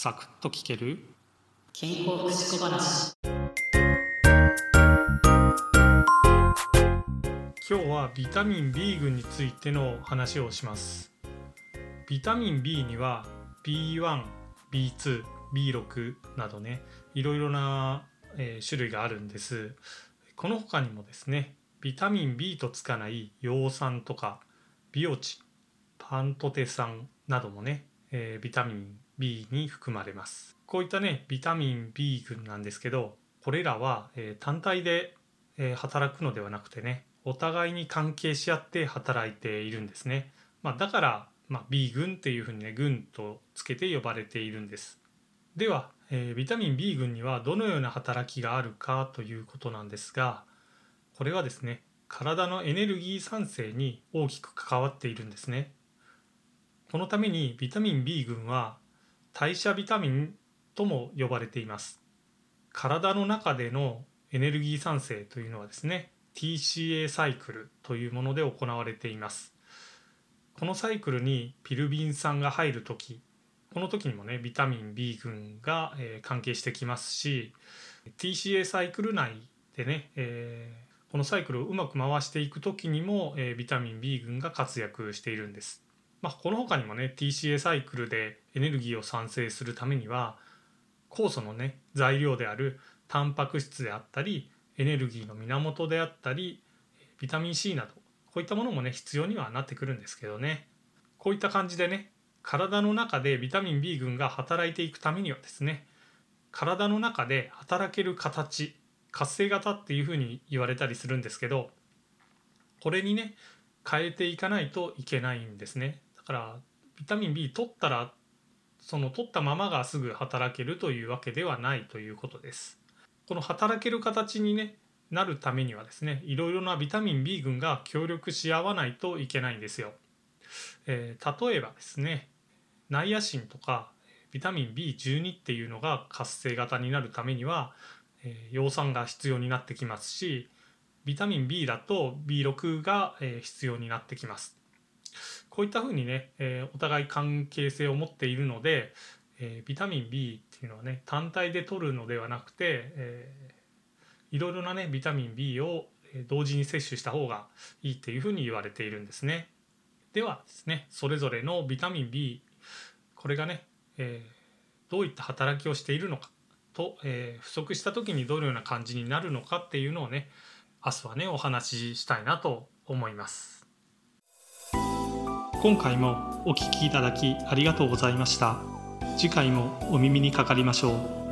サクッと聞ける？健康福祉小話。今日はビタミン B 群についての話をします。ビタミン B には B1、B2、B6 などねいろいろな、えー種類があるんです。この他にもですねビタミン B とつかない葉酸とかビオチンパントテ酸などもね、えービタミン B に含まれます。こういったねビタミン B 群なんですけどこれらは、えー単体で、えー働くのではなくてねお互いに関係し合って働いているんですね、まあ、だから、まあ、B 群っていうふうにね群とつけて呼ばれているんです。では、えービタミン B 群にはどのような働きがあるかということなんですがこれはですね体のエネルギー産生に大きく関わっているんですね。このためにビタミン B 群は代謝ビタミンとも呼ばれています。体の中でのエネルギー産生というのはですね TCA サイクルというもので行われています。このサイクルにピルビン酸が入る時この時にもねビタミン B 群が、えー関係してきますし TCA サイクル内でね、えーこのサイクルをうまく回していく時にも、えービタミン B 群が活躍しているんです。まあ、この他にもね TCA サイクルでエネルギーを産生するためには酵素のね材料であるタンパク質であったりエネルギーの源であったりビタミン C などこういったものもね必要にはなってくるんですけどね。こういった感じでね体の中でビタミン B 群が働いていくためにはですね体の中で働ける形活性型っていうふうに言われたりするんですけどこれにね変えていかないといけないんですね。からビタミン B 取ったらその取ったままがすぐ働けるというわけではないということです。この働ける形にねなるためにはですねいろいろなビタミン B 群が協力し合わないといけないんですよ、えー例えばですねナイアシンとかビタミン B12 っていうのが活性型になるためには、えー葉酸が必要になってきますしビタミン B だと B6 が、えー必要になってきます。こういったふうにね、えーお互い関係性を持っているので、えービタミン B っていうのはね単体で取るのではなくて、えーいろいろなねビタミン B を同時に摂取した方がいいっていうふうに言われているんですね。ではですねそれぞれのビタミン B これがね、えーどういった働きをしているのかと、えー不足した時にどのような感じになるのかっていうのをね明日はねお話ししたいなと思います。今回もお聞きいただきありがとうございました。次回もお耳にかかりましょう。